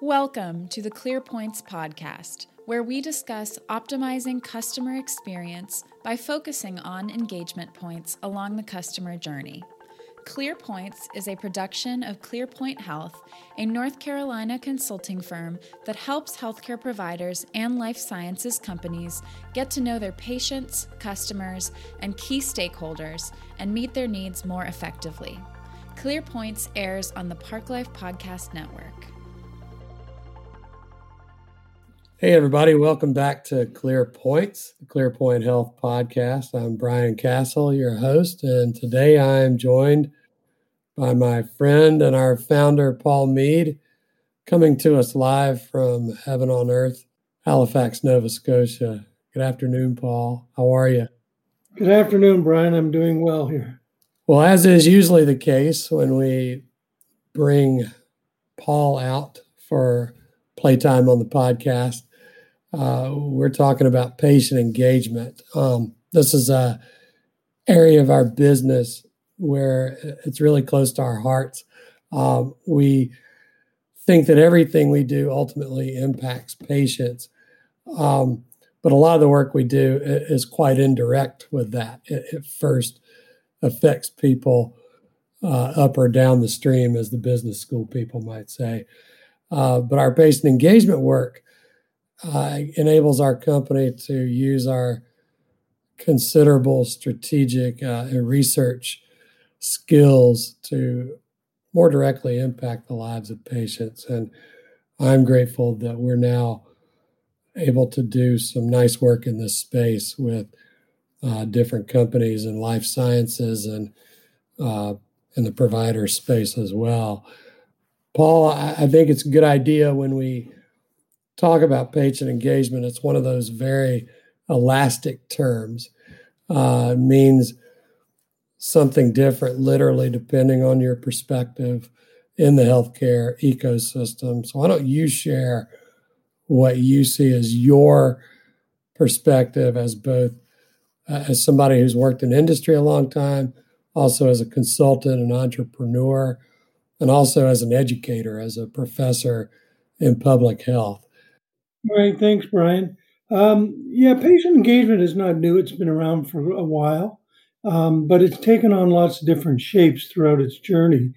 Welcome to the ClearPoints podcast, where we discuss optimizing customer experience by focusing on engagement points along the customer journey. ClearPoints is a production of ClearPoint Health, a North Carolina consulting firm that helps healthcare providers and life sciences companies get to know their patients, customers, and key stakeholders and meet their needs more effectively. ClearPoints airs on the Parklife Podcast Network. Hey, everybody, welcome back to Clear Points, the Clear Point Health Podcast. I'm Brian Castle, your host, and today I am joined by my friend and our founder, Paul Mead, coming to us live from Heaven on Earth, Halifax, Nova Scotia. Good afternoon, Paul. How are you? Good afternoon, Brian. I'm doing well here. Well, as is usually the case when we bring Paul out for playtime on the podcast, uh, we're talking about patient engagement. Um, this is a area of our business where it's really close to our hearts. Um, we think that everything we do ultimately impacts patients, um, but a lot of the work we do is quite indirect with that. It, it first affects people uh, up or down the stream, as the business school people might say. Uh, but our patient engagement work uh, enables our company to use our considerable strategic uh, and research skills to more directly impact the lives of patients. And I'm grateful that we're now able to do some nice work in this space with uh, different companies in life sciences and uh, in the provider space as well. Paul, I, I think it's a good idea when we talk about patient engagement. It's one of those very elastic terms. Uh, means something different, literally, depending on your perspective in the healthcare ecosystem. So, why don't you share what you see as your perspective as both uh, as somebody who's worked in industry a long time, also as a consultant and entrepreneur, and also as an educator, as a professor in public health. Right, thanks, Brian. Um, yeah, patient engagement is not new. It's been around for a while, um, but it's taken on lots of different shapes throughout its journey.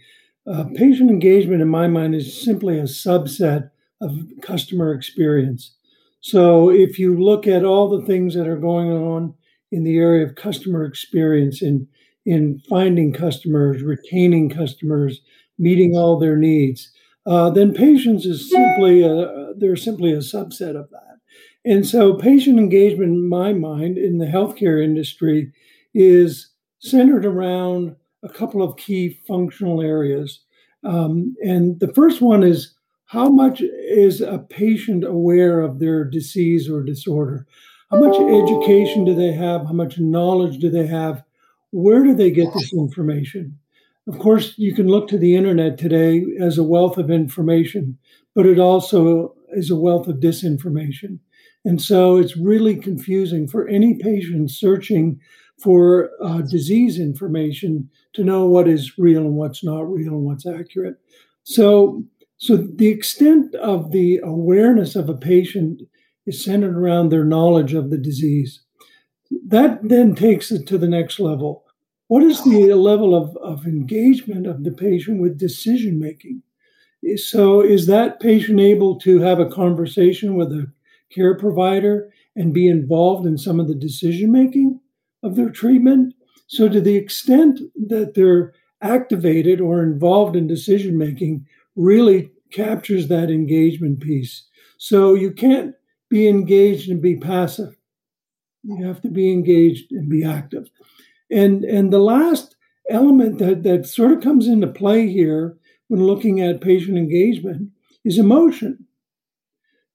Uh, patient engagement, in my mind, is simply a subset of customer experience. So if you look at all the things that are going on in the area of customer experience, in in finding customers, retaining customers, meeting all their needs, uh, then patients is simply a, they're simply a subset of that. And so, patient engagement, in my mind, in the healthcare industry, is centered around a couple of key functional areas. Um, and the first one is how much is a patient aware of their disease or disorder? How much education do they have? How much knowledge do they have? Where do they get this information? Of course, you can look to the internet today as a wealth of information, but it also is a wealth of disinformation. And so it's really confusing for any patient searching for uh, disease information to know what is real and what's not real and what's accurate. So, so the extent of the awareness of a patient is centered around their knowledge of the disease. That then takes it to the next level. What is the level of, of engagement of the patient with decision making? So, is that patient able to have a conversation with a care provider and be involved in some of the decision making of their treatment? So, to the extent that they're activated or involved in decision making, really captures that engagement piece. So, you can't be engaged and be passive. You have to be engaged and be active. And and the last element that that sort of comes into play here when looking at patient engagement is emotion.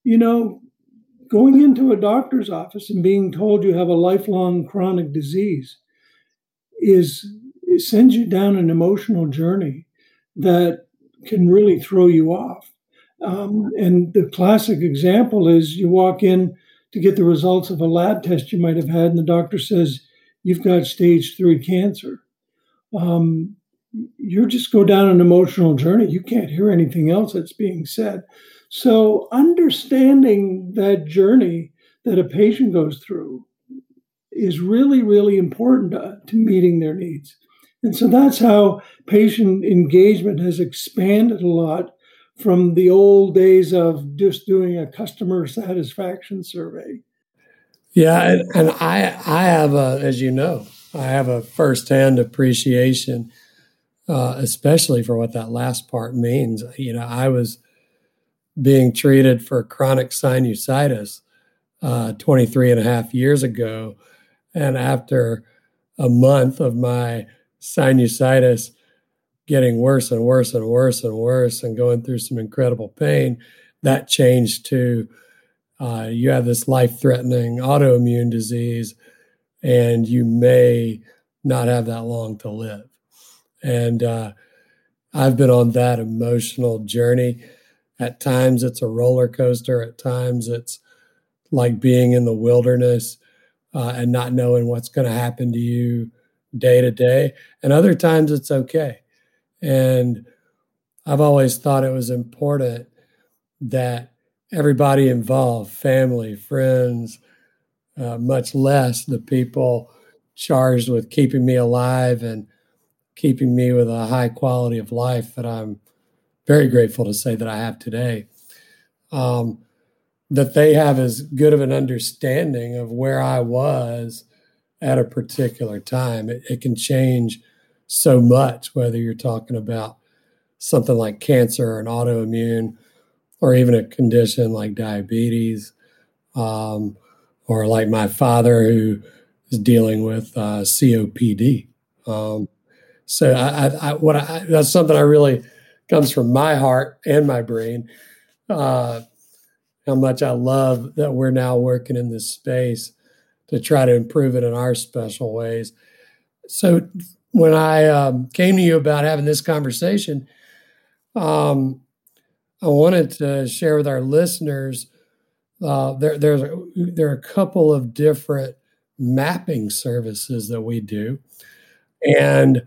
You know, going into a doctor's office and being told you have a lifelong chronic disease is sends you down an emotional journey that can really throw you off. Um, and the classic example is you walk in to get the results of a lab test you might have had, and the doctor says, you've got stage three cancer. Um, you just go down an emotional journey. You can't hear anything else that's being said. So, understanding that journey that a patient goes through is really, really important to, to meeting their needs. And so that's how patient engagement has expanded a lot from the old days of just doing a customer satisfaction survey. Yeah, and, and I I have a, as you know, I have a firsthand appreciation, uh, especially for what that last part means. You know, I was being treated for chronic sinusitis uh, 23 and a half years ago. And after a month of my sinusitis getting worse and worse and worse and worse and going through some incredible pain, that changed to uh, you have this life threatening autoimmune disease and you may not have that long to live. And uh, I've been on that emotional journey. At times it's a roller coaster, at times it's like being in the wilderness uh, and not knowing what's going to happen to you day to day. And other times it's okay. And I've always thought it was important that everybody involved family, friends, uh, much less the people charged with keeping me alive and keeping me with a high quality of life that I'm very grateful to say that I have today. Um, that they have as good of an understanding of where I was at a particular time. It, it, can change so much, whether you're talking about something like cancer or an autoimmune, or even a condition like diabetes, um, or like my father who is dealing with uh, COPD. Um, so I, I, I what I, that's something I really comes from my heart and my brain. Uh, how much I love that we're now working in this space to try to improve it in our special ways. So when I um, came to you about having this conversation, um, I wanted to share with our listeners. Uh, there, there's there are a couple of different mapping services that we do, and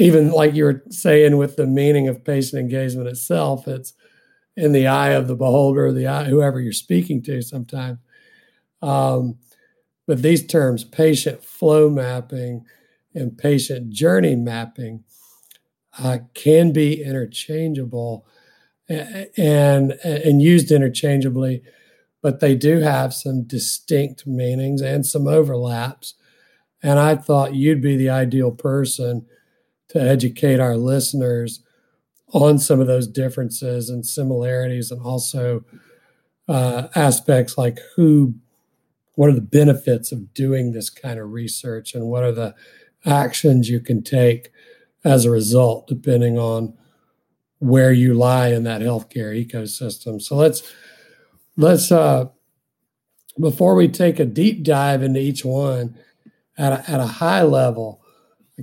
even like you were saying with the meaning of patient engagement itself, it's in the eye of the beholder, the eye, whoever you're speaking to sometimes. Um, but these terms, patient flow mapping and patient journey mapping, uh, can be interchangeable and, and used interchangeably, but they do have some distinct meanings and some overlaps. And I thought you'd be the ideal person to educate our listeners on some of those differences and similarities, and also uh, aspects like who, what are the benefits of doing this kind of research, and what are the actions you can take as a result, depending on where you lie in that healthcare ecosystem. So let's let's uh, before we take a deep dive into each one at a, at a high level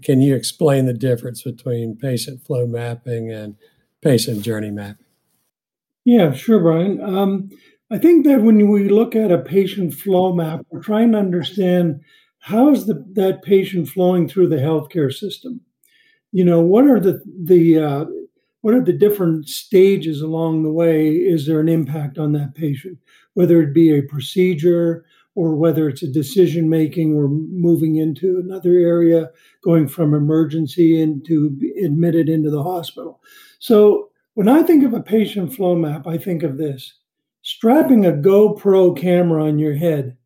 can you explain the difference between patient flow mapping and patient journey mapping? Yeah, sure, Brian. Um, I think that when we look at a patient flow map, we're trying to understand how is the, that patient flowing through the healthcare system. You know, what are the the uh, what are the different stages along the way? Is there an impact on that patient, whether it be a procedure, or whether it's a decision making or moving into another area, going from emergency into admitted into the hospital. So when I think of a patient flow map, I think of this strapping a GoPro camera on your head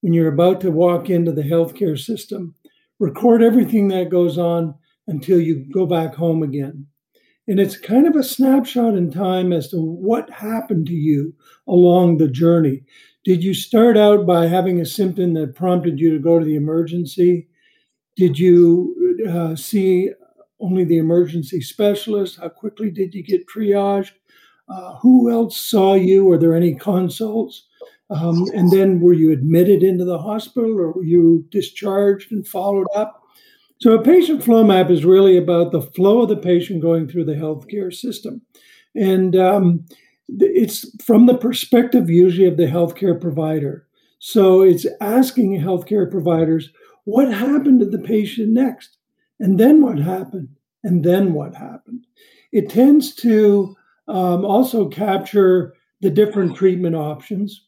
when you're about to walk into the healthcare system, record everything that goes on until you go back home again. And it's kind of a snapshot in time as to what happened to you along the journey. Did you start out by having a symptom that prompted you to go to the emergency? Did you uh, see only the emergency specialist? How quickly did you get triaged? Uh, who else saw you? Were there any consults? Um, and then were you admitted into the hospital or were you discharged and followed up? So, a patient flow map is really about the flow of the patient going through the healthcare system. And um, it's from the perspective usually of the healthcare provider. So it's asking healthcare providers what happened to the patient next, and then what happened, and then what happened. It tends to um, also capture the different treatment options.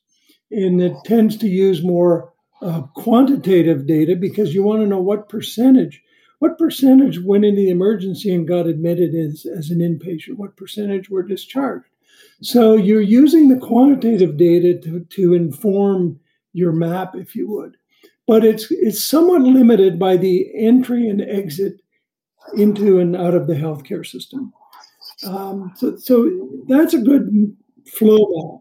And it tends to use more uh, quantitative data because you want to know what percentage what percentage went into the emergency and got admitted as, as an inpatient what percentage were discharged so you're using the quantitative data to, to inform your map if you would. But it's it's somewhat limited by the entry and exit into and out of the healthcare system. Um, so, so that's a good flow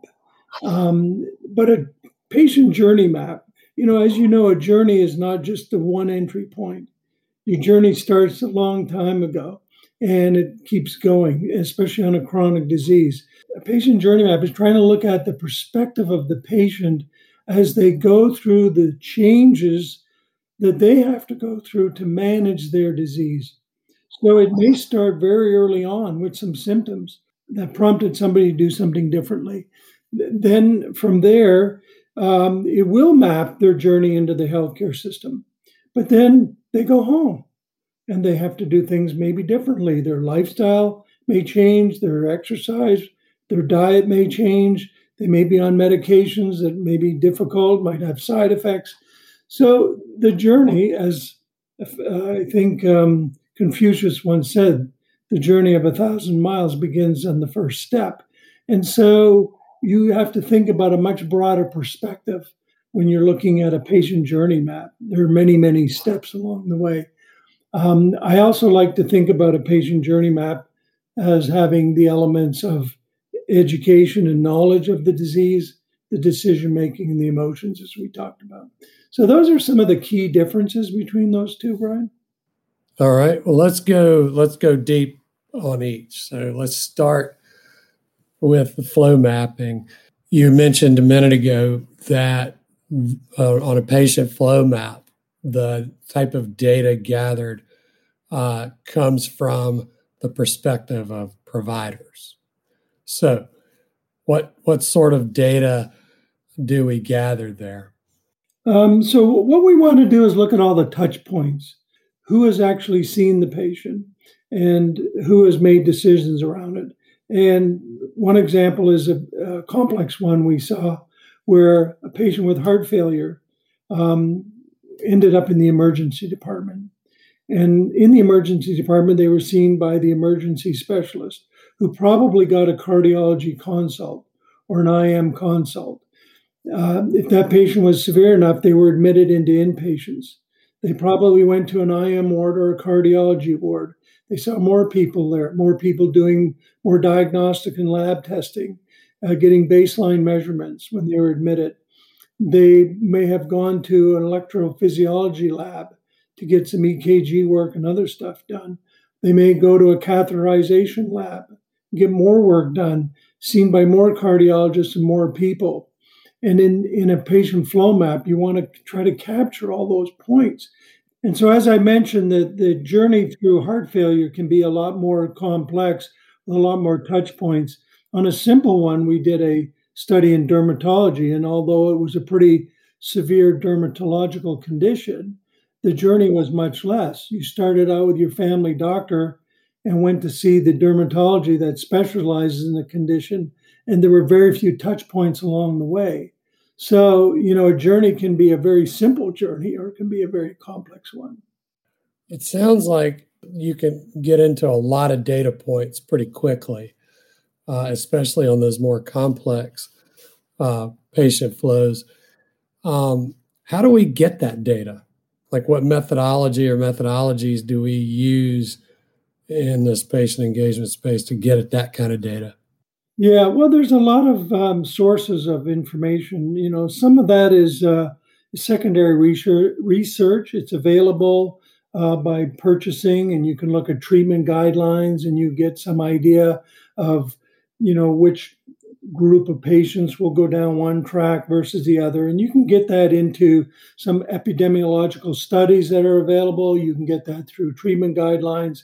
map. Um, but a patient journey map you know, as you know, a journey is not just the one entry point. Your journey starts a long time ago and it keeps going, especially on a chronic disease. A patient journey map is trying to look at the perspective of the patient as they go through the changes that they have to go through to manage their disease. So it may start very early on with some symptoms that prompted somebody to do something differently. Then from there, um, it will map their journey into the healthcare system. But then they go home and they have to do things maybe differently. Their lifestyle may change, their exercise, their diet may change. They may be on medications that may be difficult, might have side effects. So the journey, as uh, I think um, Confucius once said, the journey of a thousand miles begins on the first step. And so you have to think about a much broader perspective when you're looking at a patient journey map. There are many, many steps along the way. Um, I also like to think about a patient journey map as having the elements of education and knowledge of the disease, the decision making, and the emotions, as we talked about. So, those are some of the key differences between those two, Brian. All right. Well, let's go. Let's go deep on each. So, let's start with the flow mapping. You mentioned a minute ago that uh, on a patient flow map, the type of data gathered uh, comes from the perspective of providers. So, what what sort of data do we gather there? Um, so, what we want to do is look at all the touch points. Who has actually seen the patient, and who has made decisions around it? And one example is a, a complex one we saw where a patient with heart failure um, ended up in the emergency department. And in the emergency department, they were seen by the emergency specialist who probably got a cardiology consult or an IM consult. Uh, if that patient was severe enough, they were admitted into inpatients. They probably went to an IM ward or a cardiology ward. They saw more people there, more people doing more diagnostic and lab testing, uh, getting baseline measurements when they were admitted. They may have gone to an electrophysiology lab to get some EKG work and other stuff done. They may go to a catheterization lab, get more work done, seen by more cardiologists and more people. And in, in a patient flow map, you want to try to capture all those points and so, as I mentioned, the, the journey through heart failure can be a lot more complex with a lot more touch points. On a simple one, we did a study in dermatology, and although it was a pretty severe dermatological condition, the journey was much less. You started out with your family doctor and went to see the dermatology that specializes in the condition, and there were very few touch points along the way. So, you know, a journey can be a very simple journey or it can be a very complex one. It sounds like you can get into a lot of data points pretty quickly, uh, especially on those more complex uh, patient flows. Um, how do we get that data? Like, what methodology or methodologies do we use in this patient engagement space to get at that kind of data? Yeah, well, there's a lot of um, sources of information. You know, some of that is uh, secondary research. It's available uh, by purchasing, and you can look at treatment guidelines, and you get some idea of, you know, which group of patients will go down one track versus the other, and you can get that into some epidemiological studies that are available. You can get that through treatment guidelines,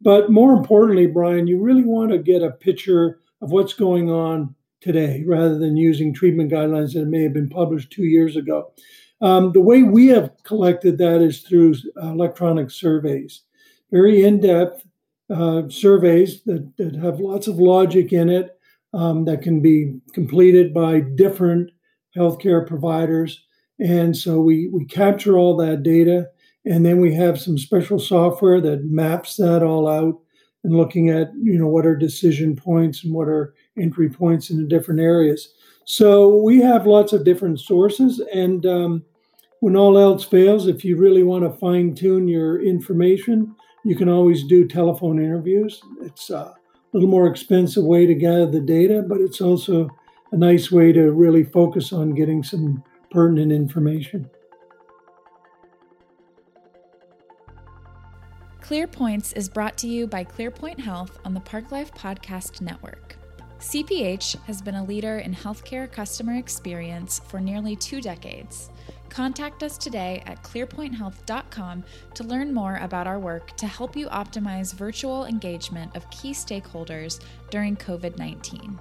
but more importantly, Brian, you really want to get a picture of what's going on today rather than using treatment guidelines that may have been published two years ago. Um, the way we have collected that is through uh, electronic surveys, very in depth, uh, surveys that, that have lots of logic in it um, that can be completed by different healthcare providers. And so we, we capture all that data, and then we have some special software that maps that all out and looking at you know what are decision points and what are entry points in the different areas. So we have lots of different sources, and um, when all else fails, if you really want to fine tune your information, you can always do telephone interviews. It's a little more expensive way to gather the data, but it's also a nice way to really focus on getting some pertinent information. ClearPoints is brought to you by ClearPoint Health on the Parklife Podcast Network. CPH has been a leader in healthcare customer experience for nearly two decades. Contact us today at clearpointhealth.com to learn more about our work to help you optimize virtual engagement of key stakeholders during COVID 19.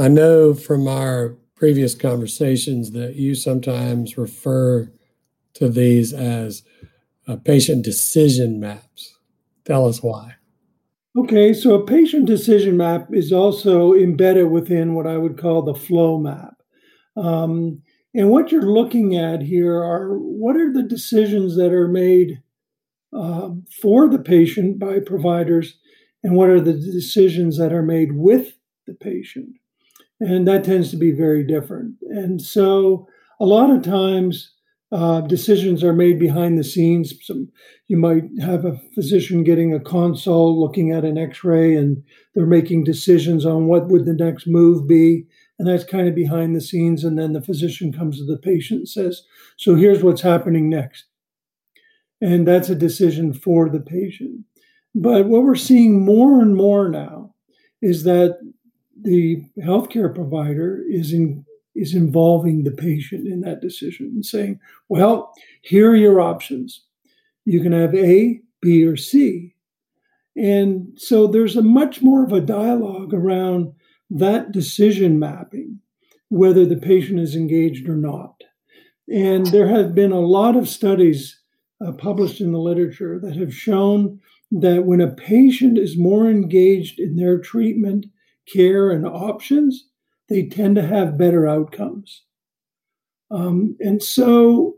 I know from our previous conversations that you sometimes refer to these as uh, patient decision maps. Tell us why. Okay, so a patient decision map is also embedded within what I would call the flow map. Um, and what you're looking at here are what are the decisions that are made uh, for the patient by providers, and what are the decisions that are made with the patient. And that tends to be very different. And so a lot of times, uh, decisions are made behind the scenes. Some, you might have a physician getting a consult, looking at an X-ray, and they're making decisions on what would the next move be, and that's kind of behind the scenes. And then the physician comes to the patient and says, "So here's what's happening next," and that's a decision for the patient. But what we're seeing more and more now is that the healthcare provider is in, is involving the patient in that decision and saying, well, here are your options. You can have A, B, or C. And so there's a much more of a dialogue around that decision mapping, whether the patient is engaged or not. And there have been a lot of studies uh, published in the literature that have shown that when a patient is more engaged in their treatment, care, and options, they tend to have better outcomes. Um, and so,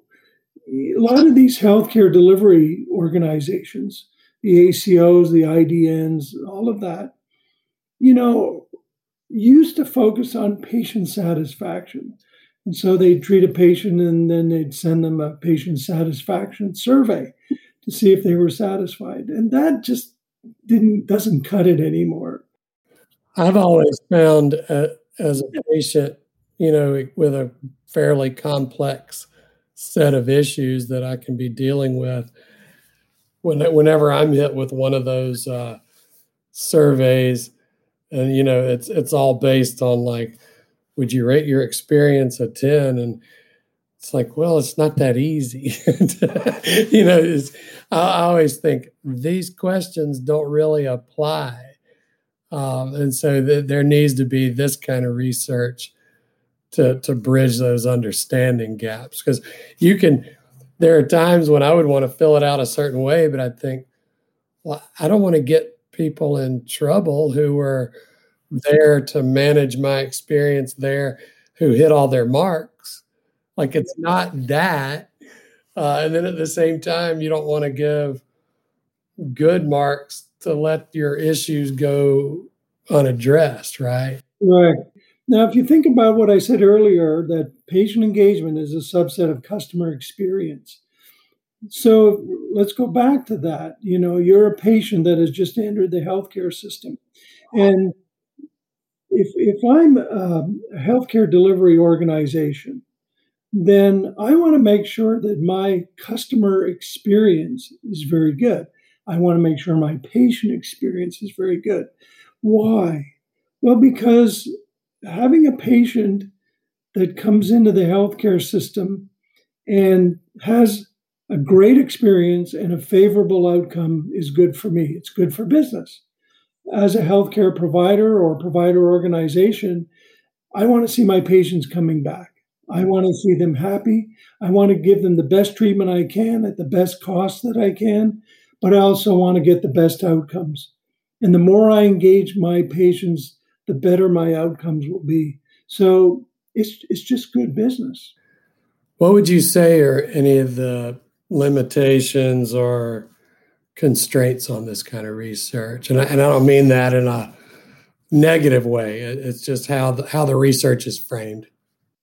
a lot of these healthcare delivery organizations, the ACOs, the IDNs, all of that, you know, used to focus on patient satisfaction. And so they'd treat a patient and then they'd send them a patient satisfaction survey to see if they were satisfied. And that just didn't doesn't cut it anymore. I've always found uh, as a patient, you know, with a fairly complex set of issues that I can be dealing with, when whenever I'm hit with one of those uh, surveys, and you know, it's it's all based on like, would you rate your experience a ten? And it's like, well, it's not that easy. you know, I always think these questions don't really apply um, and so th- there needs to be this kind of research to to bridge those understanding gaps because you can. There are times when I would want to fill it out a certain way, but I think, well, I don't want to get people in trouble who were there to manage my experience there, who hit all their marks. Like it's not that. Uh, and then at the same time, you don't want to give good marks to let your issues go unaddressed, right? Right. Now, if you think about what I said earlier, that patient engagement is a subset of customer experience. So let's go back to that. You know, you're a patient that has just entered the healthcare system. And if, if I'm a healthcare delivery organization, then I want to make sure that my customer experience is very good. I want to make sure my patient experience is very good. Why? Well, because having a patient that comes into the healthcare system and has a great experience and a favorable outcome is good for me. It's good for business. As a healthcare provider or provider organization, I want to see my patients coming back. I want to see them happy. I want to give them the best treatment I can at the best cost that I can, but I also want to get the best outcomes. And the more I engage my patients, the better my outcomes will be. So it's it's just good business. What would you say are any of the limitations or constraints on this kind of research? And I, and I don't mean that in a negative way. It's just how the, how the research is framed.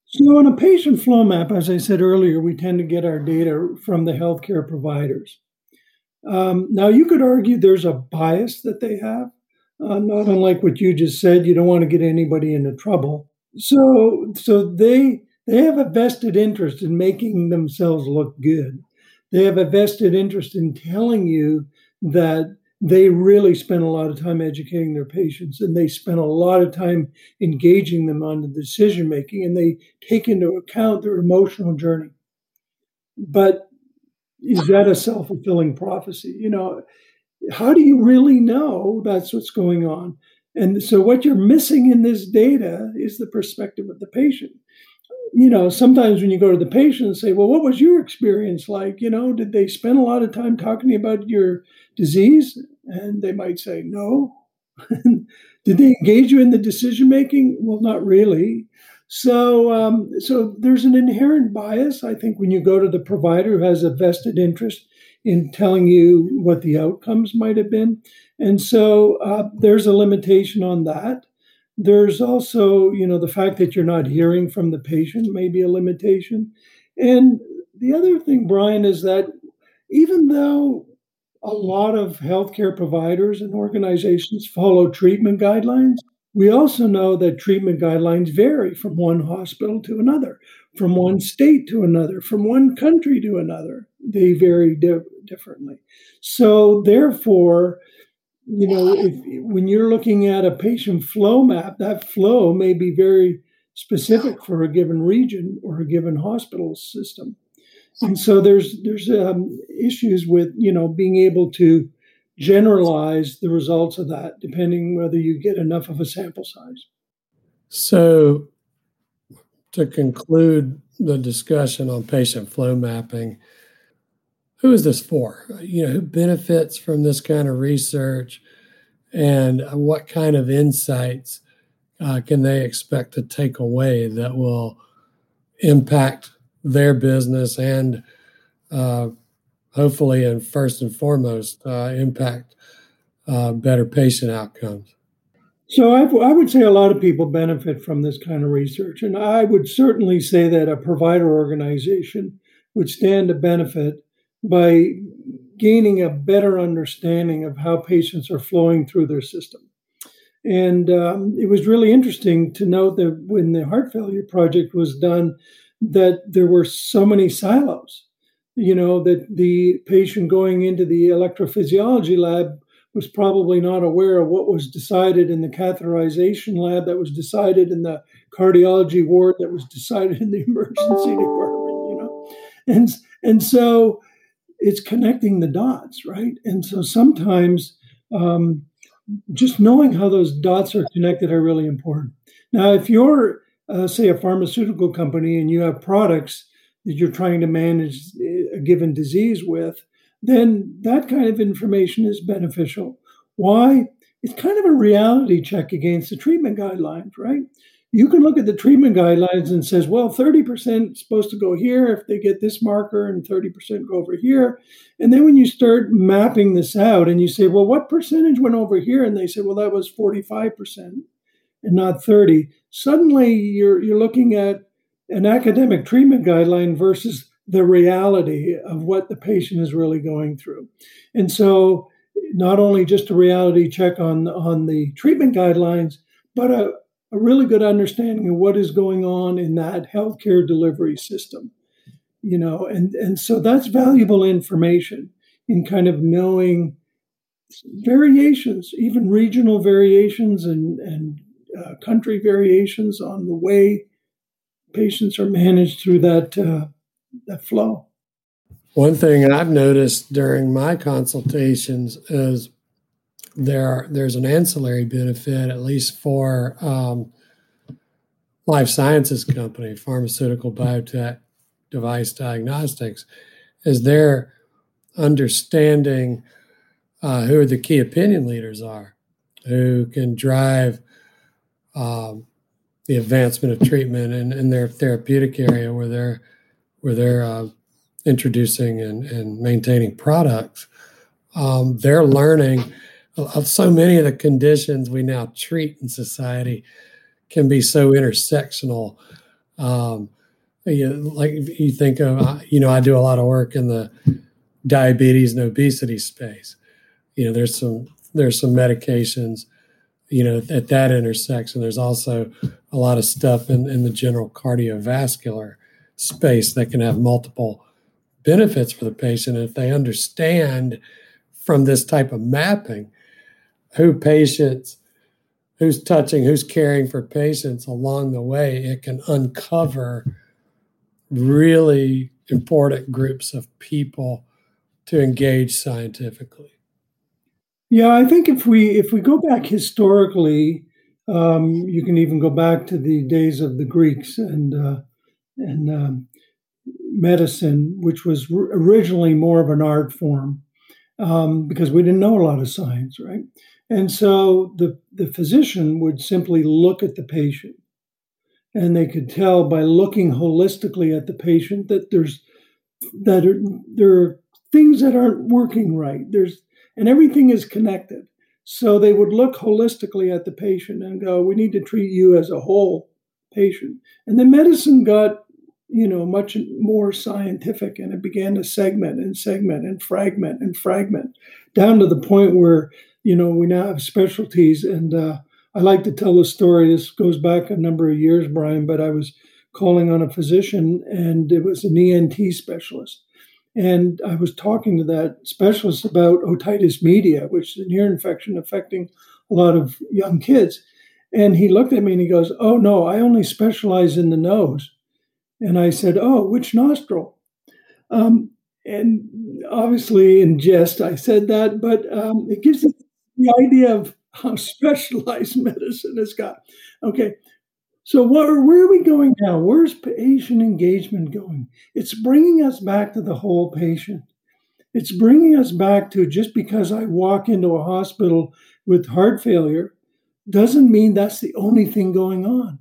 So, on a patient flow map, as I said earlier, we tend to get our data from the healthcare providers. Um, now, you could argue there's a bias that they have, uh, not unlike what you just said. You don't want to get anybody into trouble, so so they they have a vested interest in making themselves look good. They have a vested interest in telling you that they really spend a lot of time educating their patients and they spend a lot of time engaging them on the decision making and they take into account their emotional journey. But is that a self fulfilling prophecy? You know, how do you really know that's what's going on? And so, what you're missing in this data is the perspective of the patient you know, sometimes when you go to the patient and say, well, what was your experience like? You know, did they spend a lot of time talking about your disease? And they might say, no. did they engage you in the decision making? Well, not really. So, um, so there's an inherent bias, I think, when you go to the provider who has a vested interest in telling you what the outcomes might have been. And so uh, there's a limitation on that. There's also, you know, the fact that you're not hearing from the patient may be a limitation. And the other thing, Brian, is that even though a lot of healthcare providers and organizations follow treatment guidelines, we also know that treatment guidelines vary from one hospital to another, from one state to another, from one country to another. They vary di- differently. So, therefore, you know, if, when you're looking at a patient flow map, that flow may be very specific for a given region or a given hospital system. And so there's there's um, issues with you know being able to generalize the results of that, depending whether you get enough of a sample size. So, to conclude the discussion on patient flow mapping, who is this for? You know, who benefits from this kind of research, and what kind of insights uh, can they expect to take away that will impact their business and uh, hopefully, and first and foremost, uh, impact uh, better patient outcomes? So I, I would say a lot of people benefit from this kind of research, and I would certainly say that a provider organization would stand to benefit by gaining a better understanding of how patients are flowing through their system. And um, it was really interesting to note that when the heart failure project was done, that there were so many silos. You know, that the patient going into the electrophysiology lab was probably not aware of what was decided in the catheterization lab, that was decided in the cardiology ward, that was decided in the emergency department, you know. And, and so it's connecting the dots, right? And so sometimes um, just knowing how those dots are connected are really important. Now, if you're, uh, say, a pharmaceutical company and you have products that you're trying to manage a given disease with, then that kind of information is beneficial. Why? It's kind of a reality check against the treatment guidelines, right? you can look at the treatment guidelines and says, well, 30% supposed to go here if they get this marker and 30% go over here. And then when you start mapping this out and you say, well, what percentage went over here? And they say, well, that was 45% and not 30. Suddenly you're, you're looking at an academic treatment guideline versus the reality of what the patient is really going through. And so not only just a reality check on, on the treatment guidelines, but a, a really good understanding of what is going on in that healthcare delivery system you know and and so that's valuable information in kind of knowing variations even regional variations and and uh, country variations on the way patients are managed through that uh, that flow. One thing i've noticed during my consultations is there there's an ancillary benefit, at least for um, life sciences company, pharmaceutical, biotech, device diagnostics, is they're understanding uh, who the key opinion leaders are, who can drive um, the advancement of treatment in, in their therapeutic area where they're where they're uh, introducing and, and maintaining products. Um, they're learning of so many of the conditions we now treat in society can be so intersectional. Um, you, like you think of, uh, you know, I do a lot of work in the diabetes and obesity space. You know, there's some there's some medications, you know, at that intersection. There's also a lot of stuff in, in the general cardiovascular space that can have multiple benefits for the patient. if they understand from this type of mapping who patients, who's touching, who's caring for patients along the way, it can uncover really important groups of people to engage scientifically. Yeah, I think if we if we go back historically, um, you can even go back to the days of the Greeks and uh, and um, medicine, which was originally more of an art form um, because we didn't know a lot of science, right? And so the the physician would simply look at the patient, and they could tell by looking holistically at the patient that there's that are, there are things that aren't working right. There's and everything is connected. So they would look holistically at the patient and go, "We need to treat you as a whole patient." And then medicine got, you know, much more scientific, and it began to segment and segment and fragment and fragment, down to the point where you know we now have specialties. And uh, I like to tell the story. This goes back a number of years, Brian, but I was calling on a physician, and it was an ENT specialist and I was talking to that specialist about otitis media, which is an ear infection affecting a lot of young kids. And he looked at me and he goes, Oh, no, I only specialize in the nose. And I said, Oh, which nostril? Um, and obviously, in jest, I said that, but um, it gives you the idea of how specialized medicine has got. Okay, so where, where are we going now? Where's patient engagement going? It's bringing us back to the whole patient. It's bringing us back to just because I walk into a hospital with heart failure doesn't mean that's the only thing going on.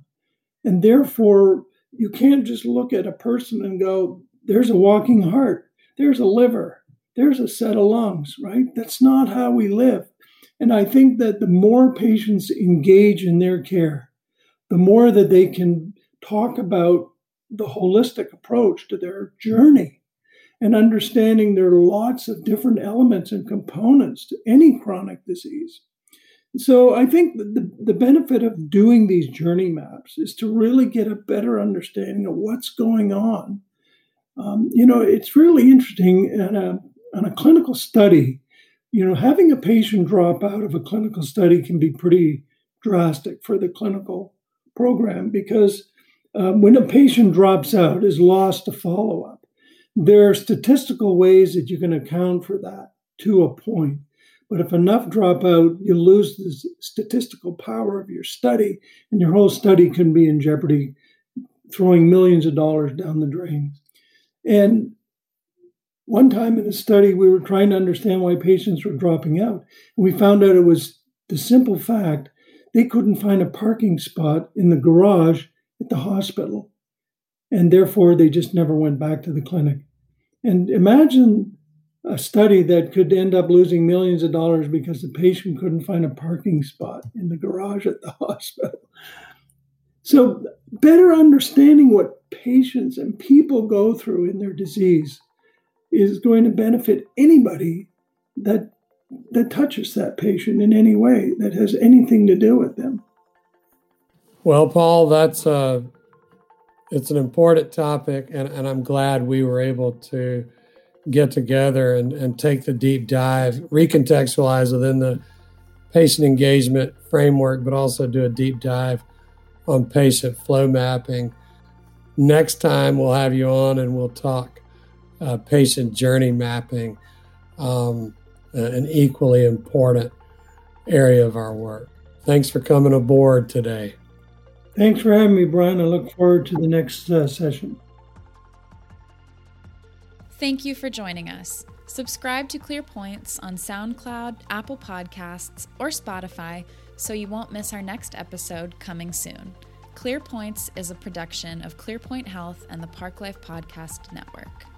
And therefore, you can't just look at a person and go, there's a walking heart, there's a liver, there's a set of lungs, right? That's not how we live. And I think that the more patients engage in their care, the more that they can talk about the holistic approach to their journey and understanding there are lots of different elements and components to any chronic disease. So I think the, the benefit of doing these journey maps is to really get a better understanding of what's going on. Um, you know, it's really interesting in a, in a clinical study, you know, having a patient drop out of a clinical study can be pretty drastic for the clinical program because um, when a patient drops out, is lost to follow up, there are statistical ways that you can account for that to a point. But if enough drop out, you lose the statistical power of your study, and your whole study can be in jeopardy, throwing millions of dollars down the drain. And one time in a study, we were trying to understand why patients were dropping out. And we found out it was the simple fact they couldn't find a parking spot in the garage at the hospital. And therefore, they just never went back to the clinic. And imagine a study that could end up losing millions of dollars because the patient couldn't find a parking spot in the garage at the hospital. So, better understanding what patients and people go through in their disease is going to benefit anybody that that touches that patient in any way that has anything to do with them. Well, Paul, that's a it's an important topic, and, and I'm glad we were able to get together and, and take the deep dive, recontextualize within the patient engagement framework, but also do a deep dive on patient flow mapping. Next time, we'll have you on and we'll talk uh, patient journey mapping. Um, an equally important area of our work. Thanks for coming aboard today. Thanks for having me, Brian. I look forward to the next uh, session. Thank you for joining us. Subscribe to Clear Points on SoundCloud, Apple Podcasts, or Spotify so you won't miss our next episode coming soon. Clear Points is a production of ClearPoint Health and the Park Life Podcast Network.